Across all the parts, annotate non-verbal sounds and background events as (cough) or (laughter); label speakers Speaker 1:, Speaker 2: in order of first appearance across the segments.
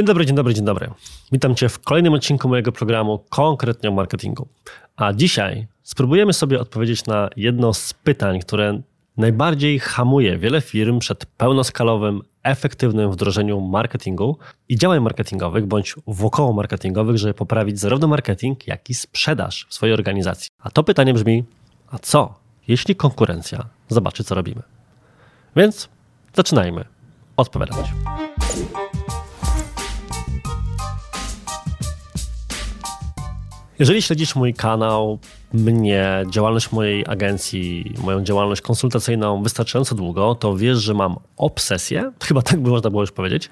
Speaker 1: Dzień dobry, dzień dobry, dzień dobry. Witam Cię w kolejnym odcinku mojego programu konkretnie o marketingu. A dzisiaj spróbujemy sobie odpowiedzieć na jedno z pytań, które najbardziej hamuje wiele firm przed pełnoskalowym, efektywnym wdrożeniem marketingu i działań marketingowych bądź wokoło marketingowych, żeby poprawić zarówno marketing, jak i sprzedaż w swojej organizacji. A to pytanie brzmi: a co, jeśli konkurencja zobaczy, co robimy? Więc zaczynajmy odpowiadać. Jeżeli śledzisz mój kanał, mnie, działalność mojej agencji, moją działalność konsultacyjną wystarczająco długo, to wiesz, że mam obsesję, (laughs) chyba tak by można było już powiedzieć,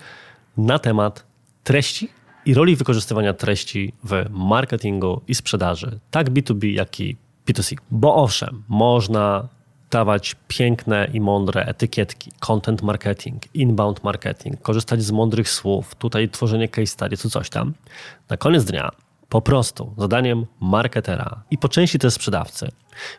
Speaker 1: na temat treści i roli wykorzystywania treści w marketingu i sprzedaży, tak B2B, jak i B2C. Bo owszem, można dawać piękne i mądre etykietki, content marketing, inbound marketing, korzystać z mądrych słów, tutaj tworzenie case study, co coś tam. Na koniec dnia po prostu zadaniem marketera i po części też sprzedawcy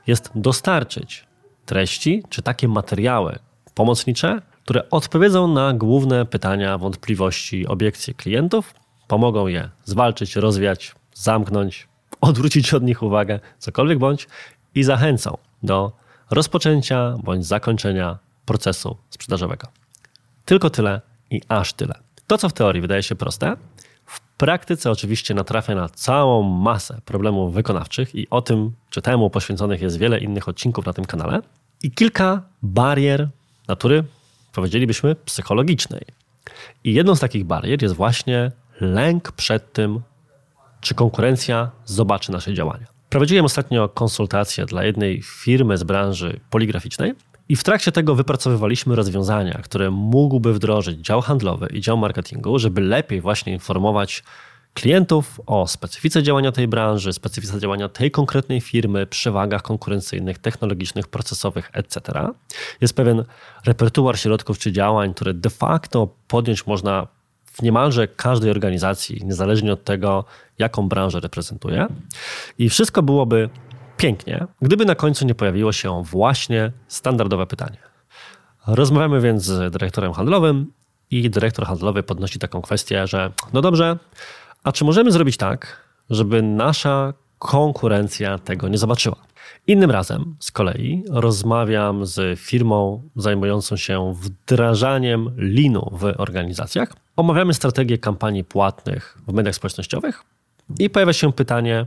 Speaker 1: jest dostarczyć treści czy takie materiały pomocnicze, które odpowiedzą na główne pytania, wątpliwości, obiekcje klientów, pomogą je zwalczyć, rozwiać, zamknąć, (laughs) odwrócić od nich uwagę, cokolwiek bądź i zachęcą do rozpoczęcia bądź zakończenia procesu sprzedażowego. Tylko tyle i aż tyle. To, co w teorii wydaje się proste, praktyce oczywiście natrafia na całą masę problemów wykonawczych i o tym czy temu poświęconych jest wiele innych odcinków na tym kanale i kilka barier natury, powiedzielibyśmy, psychologicznej. I jedną z takich barier jest właśnie lęk przed tym, czy konkurencja zobaczy nasze działania. Prowadziłem ostatnio konsultacje dla jednej firmy z branży poligraficznej i w trakcie tego wypracowywaliśmy rozwiązania, które mógłby wdrożyć dział handlowy i dział marketingu, żeby lepiej właśnie informować klientów o specyfice działania tej branży, specyfice działania tej konkretnej firmy, przewagach konkurencyjnych, technologicznych, procesowych, etc. Jest pewien repertuar środków czy działań, które de facto podjąć można w niemalże każdej organizacji, niezależnie od tego, jaką branżę reprezentuje. I wszystko byłoby pięknie, gdyby na końcu nie pojawiło się właśnie standardowe pytanie. Rozmawiamy więc z dyrektorem handlowym i dyrektor handlowy podnosi taką kwestię, że no dobrze, a czy możemy zrobić tak, żeby nasza konkurencja tego nie zobaczyła? Innym razem z kolei rozmawiam z firmą zajmującą się wdrażaniem linu w organizacjach. Omawiamy strategię kampanii płatnych w mediach społecznościowych i pojawia się pytanie,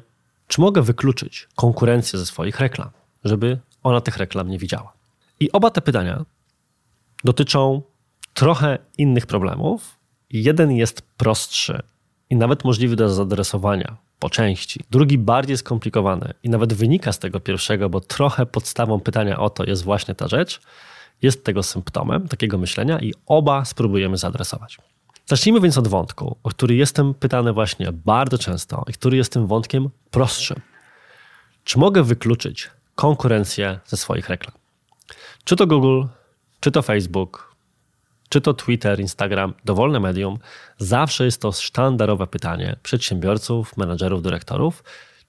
Speaker 1: czy mogę wykluczyć konkurencję ze swoich reklam, żeby ona tych reklam nie widziała? I oba te pytania dotyczą trochę innych problemów. Jeden jest prostszy i nawet możliwy do zadresowania po części. Drugi bardziej skomplikowany i nawet wynika z tego pierwszego, bo trochę podstawą pytania o to jest właśnie ta rzecz, jest tego symptomem takiego myślenia i oba spróbujemy zaadresować. Zacznijmy więc od wątku, o który jestem pytany właśnie bardzo często i który jest tym wątkiem prostszym. Czy mogę wykluczyć konkurencję ze swoich reklam? Czy to Google, czy to Facebook, czy to Twitter, Instagram, dowolne medium, zawsze jest to sztandarowe pytanie przedsiębiorców, menedżerów, dyrektorów,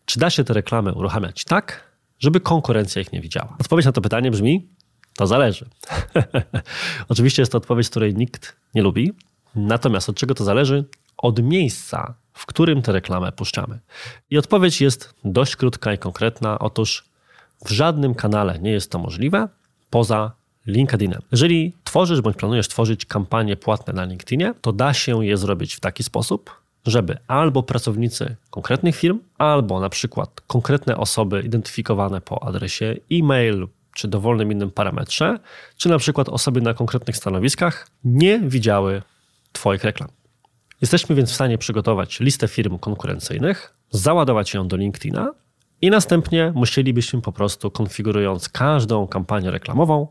Speaker 1: czy da się te reklamy uruchamiać tak, żeby konkurencja ich nie widziała? Odpowiedź na to pytanie brzmi: to zależy. (laughs) Oczywiście jest to odpowiedź, której nikt nie lubi, Natomiast od czego to zależy? Od miejsca, w którym tę reklamę puszczamy. I odpowiedź jest dość krótka i konkretna. Otóż w żadnym kanale nie jest to możliwe poza LinkedInem. Jeżeli tworzysz bądź planujesz tworzyć kampanie płatne na LinkedInie, to da się je zrobić w taki sposób, żeby albo pracownicy konkretnych firm, albo na przykład konkretne osoby identyfikowane po adresie e-mail czy dowolnym innym parametrze, czy na przykład osoby na konkretnych stanowiskach nie widziały Twoich reklam. Jesteśmy więc w stanie przygotować listę firm konkurencyjnych, załadować ją do LinkedIna i następnie musielibyśmy po prostu, konfigurując każdą kampanię reklamową,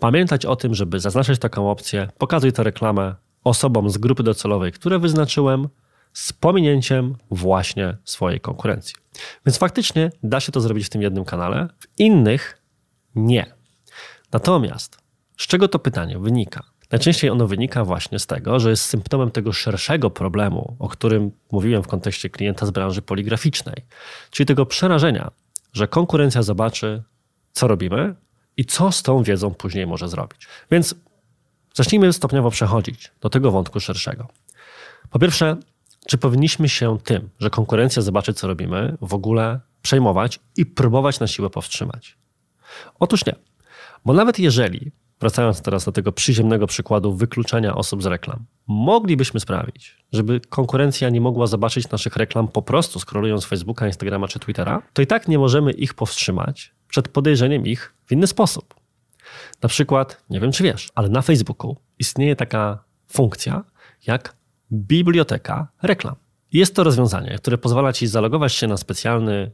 Speaker 1: pamiętać o tym, żeby zaznaczyć taką opcję, pokazuj tę reklamę osobom z grupy docelowej, które wyznaczyłem, z pominięciem właśnie swojej konkurencji. Więc faktycznie da się to zrobić w tym jednym kanale, w innych nie. Natomiast z czego to pytanie wynika? Najczęściej ono wynika właśnie z tego, że jest symptomem tego szerszego problemu, o którym mówiłem w kontekście klienta z branży poligraficznej, czyli tego przerażenia, że konkurencja zobaczy, co robimy i co z tą wiedzą później może zrobić. Więc zacznijmy stopniowo przechodzić do tego wątku szerszego. Po pierwsze, czy powinniśmy się tym, że konkurencja zobaczy, co robimy, w ogóle przejmować i próbować na siłę powstrzymać? Otóż nie. Bo nawet jeżeli, wracając teraz do tego przyziemnego przykładu wykluczania osób z reklam, moglibyśmy sprawić, żeby konkurencja nie mogła zobaczyć naszych reklam po prostu scrollując Facebooka, Instagrama czy Twittera, to i tak nie możemy ich powstrzymać przed podejrzeniem ich w inny sposób. Na przykład, nie wiem czy wiesz, ale na Facebooku istnieje taka funkcja jak biblioteka reklam. Jest to rozwiązanie, które pozwala ci zalogować się na specjalny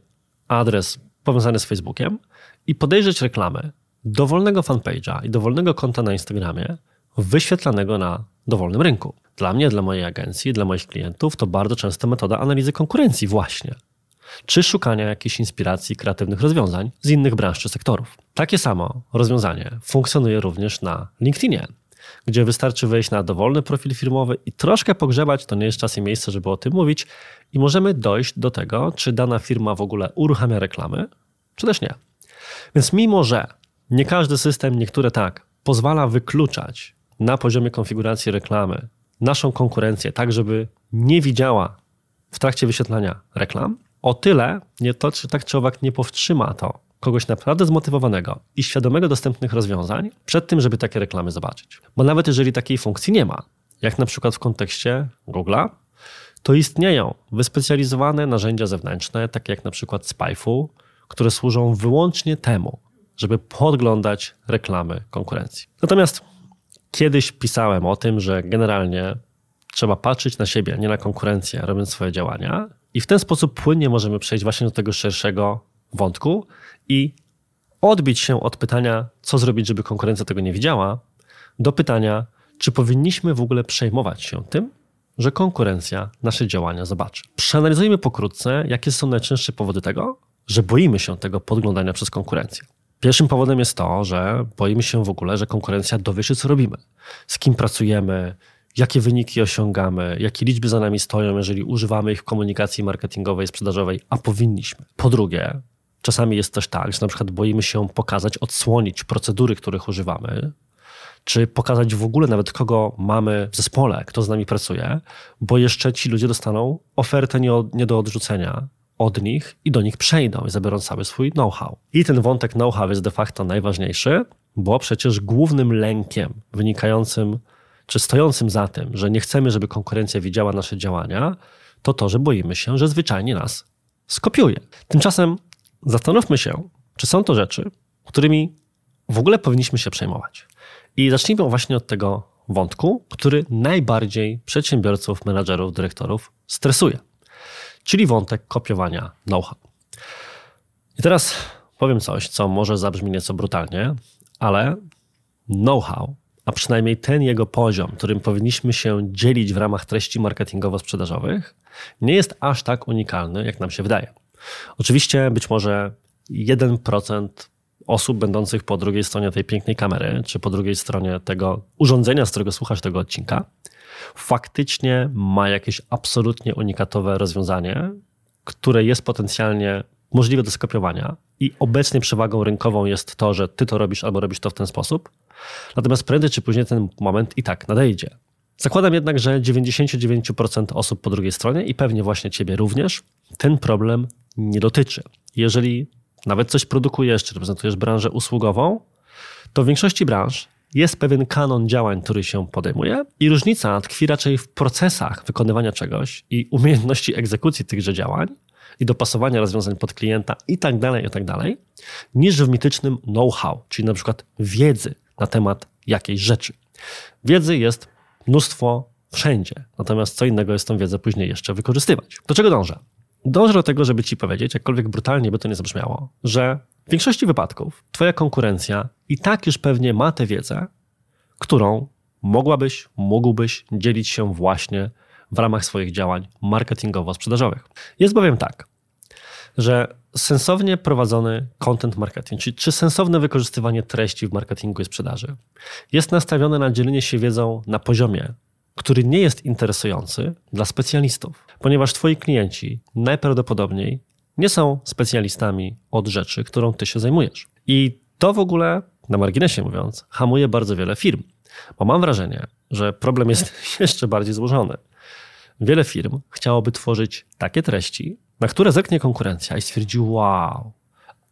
Speaker 1: adres powiązany z Facebookiem i podejrzeć reklamy dowolnego fanpage'a i dowolnego konta na Instagramie wyświetlanego na dowolnym rynku. Dla mnie, dla mojej agencji, dla moich klientów to bardzo często metoda analizy konkurencji właśnie. Czy szukania jakichś inspiracji, kreatywnych rozwiązań z innych branż czy sektorów. Takie samo rozwiązanie funkcjonuje również na LinkedInie, gdzie wystarczy wejść na dowolny profil firmowy i troszkę pogrzebać, to nie jest czas i miejsce, żeby o tym mówić, i możemy dojść do tego, czy dana firma w ogóle uruchamia reklamy, czy też nie. Więc mimo, że nie każdy system, niektóre tak, pozwala wykluczać na poziomie konfiguracji reklamy naszą konkurencję, tak żeby nie widziała w trakcie wyświetlania reklam, o tyle nie to, czy tak czy owak nie powstrzyma to kogoś naprawdę zmotywowanego i świadomego dostępnych rozwiązań przed tym, żeby takie reklamy zobaczyć. Bo nawet jeżeli takiej funkcji nie ma, jak na przykład w kontekście Google'a, to istnieją wyspecjalizowane narzędzia zewnętrzne, takie jak na przykład Spyfu, które służą wyłącznie temu, żeby podglądać reklamy konkurencji. Natomiast kiedyś pisałem o tym, że generalnie trzeba patrzeć na siebie, nie na konkurencję, robiąc swoje działania, i w ten sposób płynnie możemy przejść właśnie do tego szerszego wątku i odbić się od pytania, co zrobić, żeby konkurencja tego nie widziała, do pytania, czy powinniśmy w ogóle przejmować się tym, że konkurencja nasze działania zobaczy. Przeanalizujmy pokrótce, jakie są najczęstsze powody tego, że boimy się tego podglądania przez konkurencję. Pierwszym powodem jest to, że boimy się w ogóle, że konkurencja dowie się, co robimy, z kim pracujemy, jakie wyniki osiągamy, jakie liczby za nami stoją, jeżeli używamy ich w komunikacji marketingowej, sprzedażowej, a powinniśmy. Po drugie, czasami jest też tak, że na przykład boimy się pokazać, odsłonić procedury, których używamy, czy pokazać w ogóle nawet kogo mamy w zespole, kto z nami pracuje, bo jeszcze ci ludzie dostaną ofertę nie, nie do odrzucenia od nich i do nich przejdą i zabiorą cały swój know-how. I ten wątek know-how jest de facto najważniejszy, bo przecież głównym lękiem wynikającym czy stojącym za tym, że nie chcemy, żeby konkurencja widziała nasze działania, to to, że boimy się, że zwyczajnie nas skopiuje. Tymczasem zastanówmy się, czy są to rzeczy, którymi w ogóle powinniśmy się przejmować. I zacznijmy właśnie od tego wątku, który najbardziej przedsiębiorców, menadżerów, dyrektorów stresuje, czyli wątek kopiowania know-how. I teraz powiem coś, co może zabrzmi nieco brutalnie, ale know-how a przynajmniej ten jego poziom, którym powinniśmy się dzielić w ramach treści marketingowo-sprzedażowych, nie jest aż tak unikalny, jak nam się wydaje. Oczywiście być może 1% osób będących po drugiej stronie tej pięknej kamery, czy po drugiej stronie tego urządzenia, z którego słuchasz tego odcinka, faktycznie ma jakieś absolutnie unikatowe rozwiązanie, które jest potencjalnie możliwe do skopiowania i obecnie przewagą rynkową jest to, że ty to robisz albo robisz to w ten sposób. Natomiast prędzej czy później ten moment i tak nadejdzie. Zakładam jednak, że 99% osób po drugiej stronie i pewnie właśnie ciebie również ten problem nie dotyczy. Jeżeli nawet coś produkujesz, czy reprezentujesz branżę usługową, to w większości branż jest pewien kanon działań, który się podejmuje i różnica tkwi raczej w procesach wykonywania czegoś i umiejętności egzekucji tychże działań, i dopasowania rozwiązań pod klienta i tak dalej, i tak dalej, niż w mitycznym know-how, czyli na przykład wiedzy na temat jakiejś rzeczy. Wiedzy jest mnóstwo wszędzie, natomiast co innego jest tą wiedzę później jeszcze wykorzystywać. Do czego dążę? Dążę do tego, żeby ci powiedzieć, jakkolwiek brutalnie by to nie zabrzmiało, że w większości wypadków twoja konkurencja i tak już pewnie ma tę wiedzę, którą mogłabyś, mógłbyś dzielić się właśnie w ramach swoich działań marketingowo-sprzedażowych. Jest bowiem tak, że sensownie prowadzony content marketing, czyli czy sensowne wykorzystywanie treści w marketingu i sprzedaży, jest nastawione na dzielenie się wiedzą na poziomie, który nie jest interesujący dla specjalistów, ponieważ twoi klienci najprawdopodobniej nie są specjalistami od rzeczy, którą ty się zajmujesz. I to w ogóle, na marginesie mówiąc, hamuje bardzo wiele firm, bo mam wrażenie, że problem jest (laughs) jeszcze bardziej złożony wiele firm chciałoby tworzyć takie treści, na które zerknie konkurencja i stwierdzi: Wow,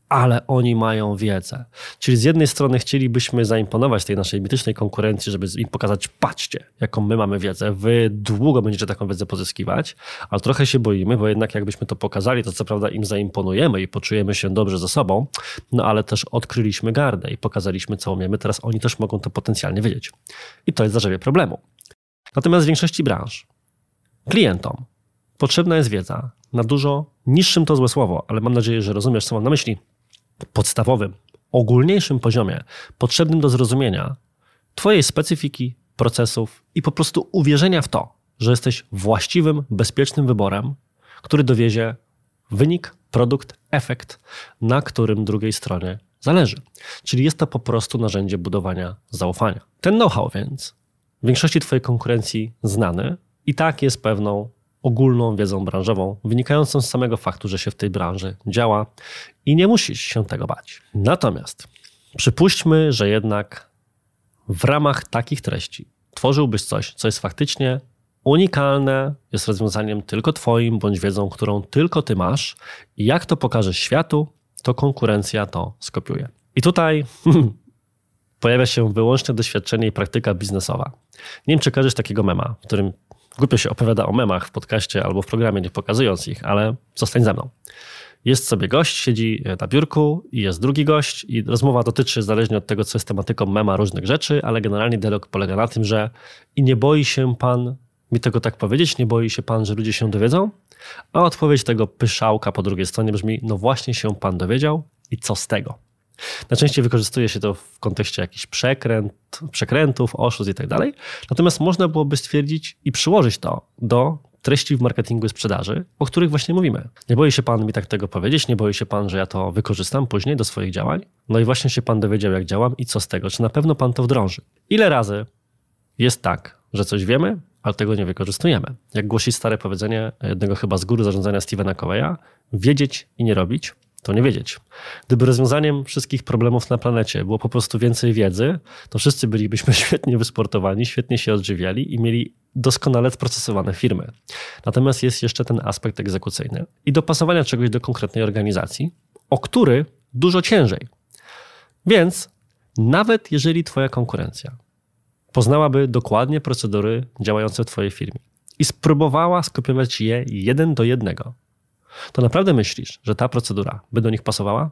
Speaker 1: ale oni mają wiedzę. Czyli z jednej strony chcielibyśmy zaimponować tej naszej mitycznej konkurencji, żeby im pokazać, patrzcie, jaką my mamy wiedzę, wy długo będziecie taką wiedzę pozyskiwać, ale trochę się boimy, bo jednak jakbyśmy to pokazali, to co prawda im zaimponujemy i poczujemy się dobrze ze sobą, no ale też odkryliśmy gardę i pokazaliśmy, co umiemy, teraz oni też mogą to potencjalnie wiedzieć. I to jest zarzewie problemu. Natomiast w większości branż klientom potrzebna jest wiedza na dużo niższym to złe słowo, ale mam nadzieję, że rozumiesz, co mam na myśli podstawowym, ogólniejszym poziomie, potrzebnym do zrozumienia Twojej specyfiki, procesów i po prostu uwierzenia w to, że jesteś właściwym, bezpiecznym wyborem, który dowiezie wynik, produkt, efekt, na którym drugiej stronie zależy. Czyli jest to po prostu narzędzie budowania zaufania. Ten know-how więc w większości Twojej konkurencji znany i tak jest pewną ogólną wiedzą branżową, wynikającą z samego faktu, że się w tej branży działa i nie musisz się tego bać. Natomiast przypuśćmy, że jednak w ramach takich treści tworzyłbyś coś, co jest faktycznie unikalne, jest rozwiązaniem tylko Twoim, bądź wiedzą, którą tylko Ty masz, i jak to pokażesz światu, to konkurencja to skopiuje. I tutaj (laughs) pojawia się wyłącznie doświadczenie i praktyka biznesowa. Nie wiem, czy kojarzysz takiego mema, w którym Głupio się opowiada o memach w podcaście albo w programie, nie pokazując ich, ale zostań ze mną. Jest sobie gość, siedzi na biurku i jest drugi gość i rozmowa dotyczy, zależnie od tego, co jest tematyką mema, różnych rzeczy, ale generalnie dialog polega na tym, że i nie boi się pan mi tego tak powiedzieć, nie boi się pan, że ludzie się dowiedzą? A odpowiedź tego pyszałka po drugiej stronie brzmi, no właśnie się pan dowiedział i co z tego? Najczęściej wykorzystuje się to w kontekście jakichś przekręt, przekrętów, oszustw i tak dalej. Natomiast można byłoby stwierdzić i przyłożyć to do treści w marketingu i sprzedaży, o których właśnie mówimy. Nie boi się pan mi tak tego powiedzieć, nie boi się pan, że ja to wykorzystam później do swoich działań? No i właśnie się pan dowiedział, jak działam i co z tego, czy na pewno pan to wdrąży. Ile razy jest tak, że coś wiemy, ale tego nie wykorzystujemy? Jak głosi stare powiedzenie jednego chyba z góry zarządzania Stevena Coveya, wiedzieć i nie robić to nie wiedzieć. Gdyby rozwiązaniem wszystkich problemów na planecie było po prostu więcej wiedzy, to wszyscy bylibyśmy (laughs) świetnie wysportowani, świetnie się odżywiali i mieli doskonale sprocesowane firmy. Natomiast jest jeszcze ten aspekt egzekucyjny i dopasowania czegoś do konkretnej organizacji, o który dużo ciężej. Więc nawet jeżeli Twoja konkurencja poznałaby dokładnie procedury działające w Twojej firmie i spróbowała skopiować je jeden do jednego, to naprawdę myślisz, że ta procedura by do nich pasowała?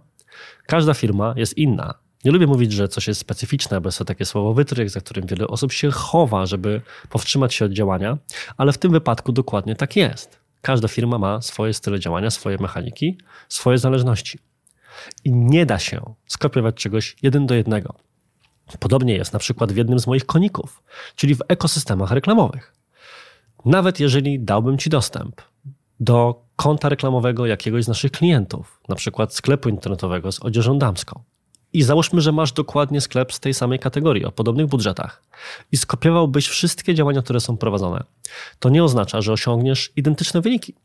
Speaker 1: Każda firma jest inna. Nie lubię mówić, że coś jest specyficzne, bo jest to takie słowo wytrych, za którym wiele osób się chowa, żeby powstrzymać się od działania, ale w tym wypadku dokładnie tak jest. Każda firma ma swoje style działania, swoje mechaniki, swoje zależności. I nie da się skopiować czegoś jeden do jednego. Podobnie jest na przykład w jednym z moich koników, czyli w ekosystemach reklamowych. Nawet jeżeli dałbym Ci dostęp do konta reklamowego jakiegoś z naszych klientów, na przykład sklepu internetowego z odzieżą damską. I załóżmy, że masz dokładnie sklep z tej samej kategorii, o podobnych budżetach i skopiowałbyś wszystkie działania, które są prowadzone. To nie oznacza, że osiągniesz identyczne wyniki,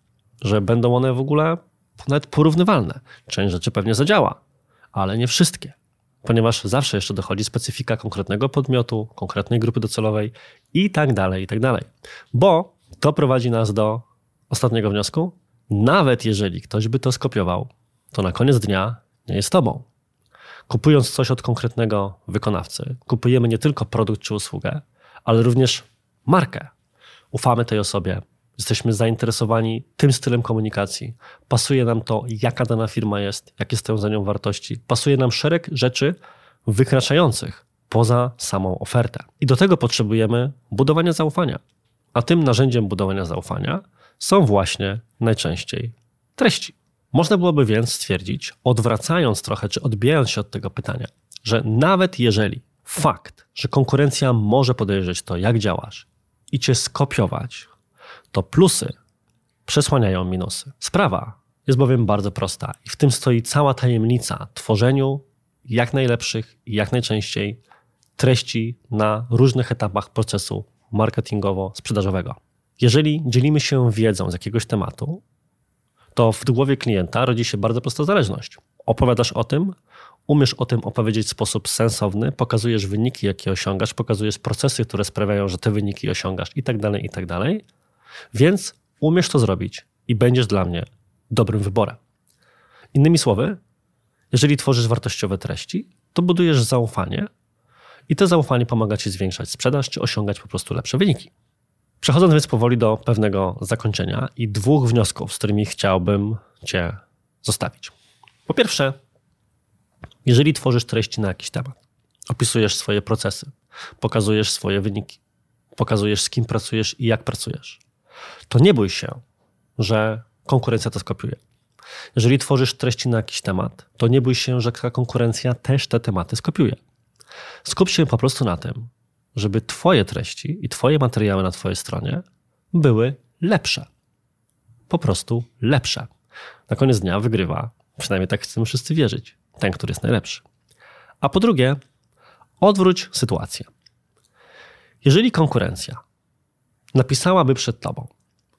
Speaker 1: że będą one w ogóle nawet porównywalne. Część rzeczy pewnie zadziała, ale nie wszystkie, ponieważ zawsze jeszcze dochodzi specyfika konkretnego podmiotu, konkretnej grupy docelowej i tak dalej, i tak dalej. Bo to prowadzi nas do ostatniego wniosku, nawet jeżeli ktoś by to skopiował, to na koniec dnia nie jest tobą. Kupując coś od konkretnego wykonawcy, kupujemy nie tylko produkt czy usługę, ale również markę. Ufamy tej osobie, jesteśmy zainteresowani tym stylem komunikacji. Pasuje nam to, jaka dana firma jest, jakie stoją za nią wartości. Pasuje nam szereg rzeczy wykraczających poza samą ofertę. I do tego potrzebujemy budowania zaufania. A tym narzędziem budowania zaufania są właśnie najczęściej treści. Można byłoby więc stwierdzić, odwracając trochę, czy odbijając się od tego pytania, że nawet jeżeli fakt, że konkurencja może podejrzeć to, jak działasz i cię skopiować, to plusy przesłaniają minusy. Sprawa jest bowiem bardzo prosta i w tym stoi cała tajemnica tworzeniu jak najlepszych i jak najczęściej treści na różnych etapach procesu marketingowo-sprzedażowego. Jeżeli dzielimy się wiedzą z jakiegoś tematu, to w głowie klienta rodzi się bardzo prosta zależność. Opowiadasz o tym, umiesz o tym opowiedzieć w sposób sensowny, pokazujesz wyniki, jakie osiągasz, pokazujesz procesy, które sprawiają, że te wyniki osiągasz i tak dalej, i tak dalej. Więc umiesz to zrobić i będziesz dla mnie dobrym wyborem. Innymi słowy, jeżeli tworzysz wartościowe treści, to budujesz zaufanie i to zaufanie pomaga ci zwiększać sprzedaż czy osiągać po prostu lepsze wyniki. Przechodząc więc powoli do pewnego zakończenia i dwóch wniosków, z którymi chciałbym Cię zostawić. Po pierwsze, jeżeli tworzysz treści na jakiś temat, opisujesz swoje procesy, pokazujesz swoje wyniki, pokazujesz z kim pracujesz i jak pracujesz, to nie bój się, że konkurencja to skopiuje. Jeżeli tworzysz treści na jakiś temat, to nie bój się, że konkurencja też te tematy skopiuje. Skup się po prostu na tym, żeby Twoje treści i Twoje materiały na Twojej stronie były lepsze. Po prostu lepsze. Na koniec dnia wygrywa, przynajmniej tak chcemy wszyscy wierzyć, ten, który jest najlepszy. A po drugie, odwróć sytuację. Jeżeli konkurencja napisałaby przed Tobą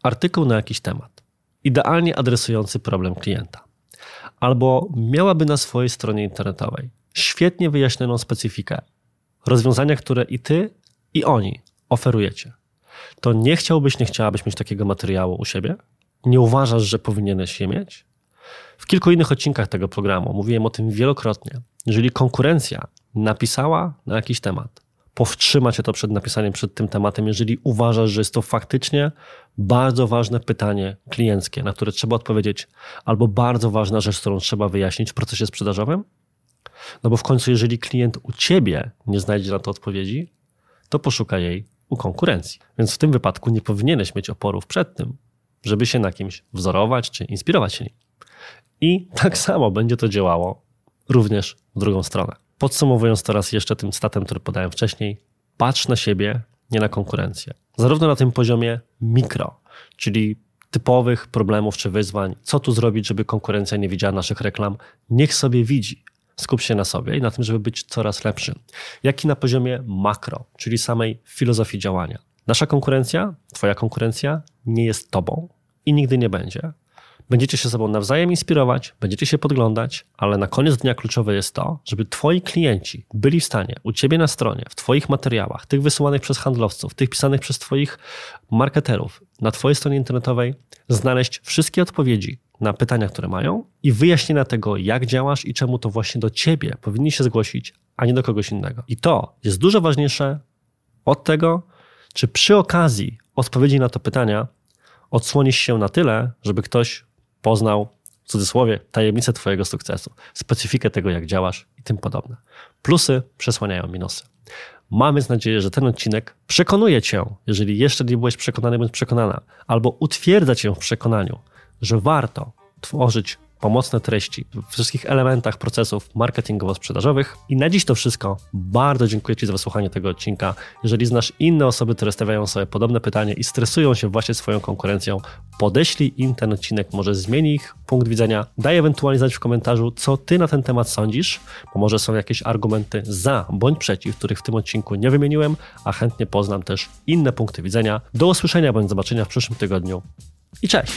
Speaker 1: artykuł na jakiś temat, idealnie adresujący problem klienta, albo miałaby na swojej stronie internetowej świetnie wyjaśnioną specyfikę rozwiązania, które i ty, i oni oferujecie, to nie chciałbyś, nie chciałabyś mieć takiego materiału u siebie? Nie uważasz, że powinieneś je mieć? W kilku innych odcinkach tego programu mówiłem o tym wielokrotnie. Jeżeli konkurencja napisała na jakiś temat, powstrzyma cię to przed napisaniem przed tym tematem, jeżeli uważasz, że jest to faktycznie bardzo ważne pytanie klienckie, na które trzeba odpowiedzieć, albo bardzo ważna rzecz, którą trzeba wyjaśnić w procesie sprzedażowym, no bo w końcu, jeżeli klient u ciebie nie znajdzie na to odpowiedzi, to poszuka jej u konkurencji. Więc w tym wypadku nie powinieneś mieć oporów przed tym, żeby się na kimś wzorować czy inspirować się nim. I tak samo będzie to działało również w drugą stronę. Podsumowując teraz jeszcze tym statem, który podałem wcześniej, patrz na siebie, nie na konkurencję. Zarówno na tym poziomie mikro, czyli typowych problemów czy wyzwań, co tu zrobić, żeby konkurencja nie widziała naszych reklam, niech sobie widzi. Skup się na sobie i na tym, żeby być coraz lepszym. Jak i na poziomie makro, czyli samej filozofii działania. Nasza konkurencja, Twoja konkurencja nie jest Tobą i nigdy nie będzie. Będziecie się sobą nawzajem inspirować, będziecie się podglądać, ale na koniec dnia kluczowe jest to, żeby Twoi klienci byli w stanie u Ciebie na stronie, w Twoich materiałach, tych wysyłanych przez handlowców, tych pisanych przez Twoich marketerów, na Twojej stronie internetowej, znaleźć wszystkie odpowiedzi na pytania, które mają i wyjaśnienia tego, jak działasz i czemu to właśnie do ciebie powinni się zgłosić, a nie do kogoś innego. I to jest dużo ważniejsze od tego, czy przy okazji odpowiedzi na to pytania odsłonisz się na tyle, żeby ktoś poznał, w cudzysłowie, tajemnicę Twojego sukcesu, specyfikę tego, jak działasz i tym podobne. Plusy przesłaniają minusy. Mam więc nadzieję, że ten odcinek przekonuje Cię, jeżeli jeszcze nie byłeś przekonany bądź przekonana, albo utwierdza Cię w przekonaniu, że warto tworzyć pomocne treści w wszystkich elementach procesów marketingowo-sprzedażowych. I na dziś to wszystko. Bardzo dziękuję Ci za wysłuchanie tego odcinka. Jeżeli znasz inne osoby, które stawiają sobie podobne pytanie i stresują się właśnie swoją konkurencją, podeślij im ten odcinek, może zmieni ich punkt widzenia. Daj ewentualnie znać w komentarzu, co Ty na ten temat sądzisz, bo może są jakieś argumenty za bądź przeciw, których w tym odcinku nie wymieniłem, a chętnie poznam też inne punkty widzenia. Do usłyszenia bądź zobaczenia w przyszłym tygodniu i cześć!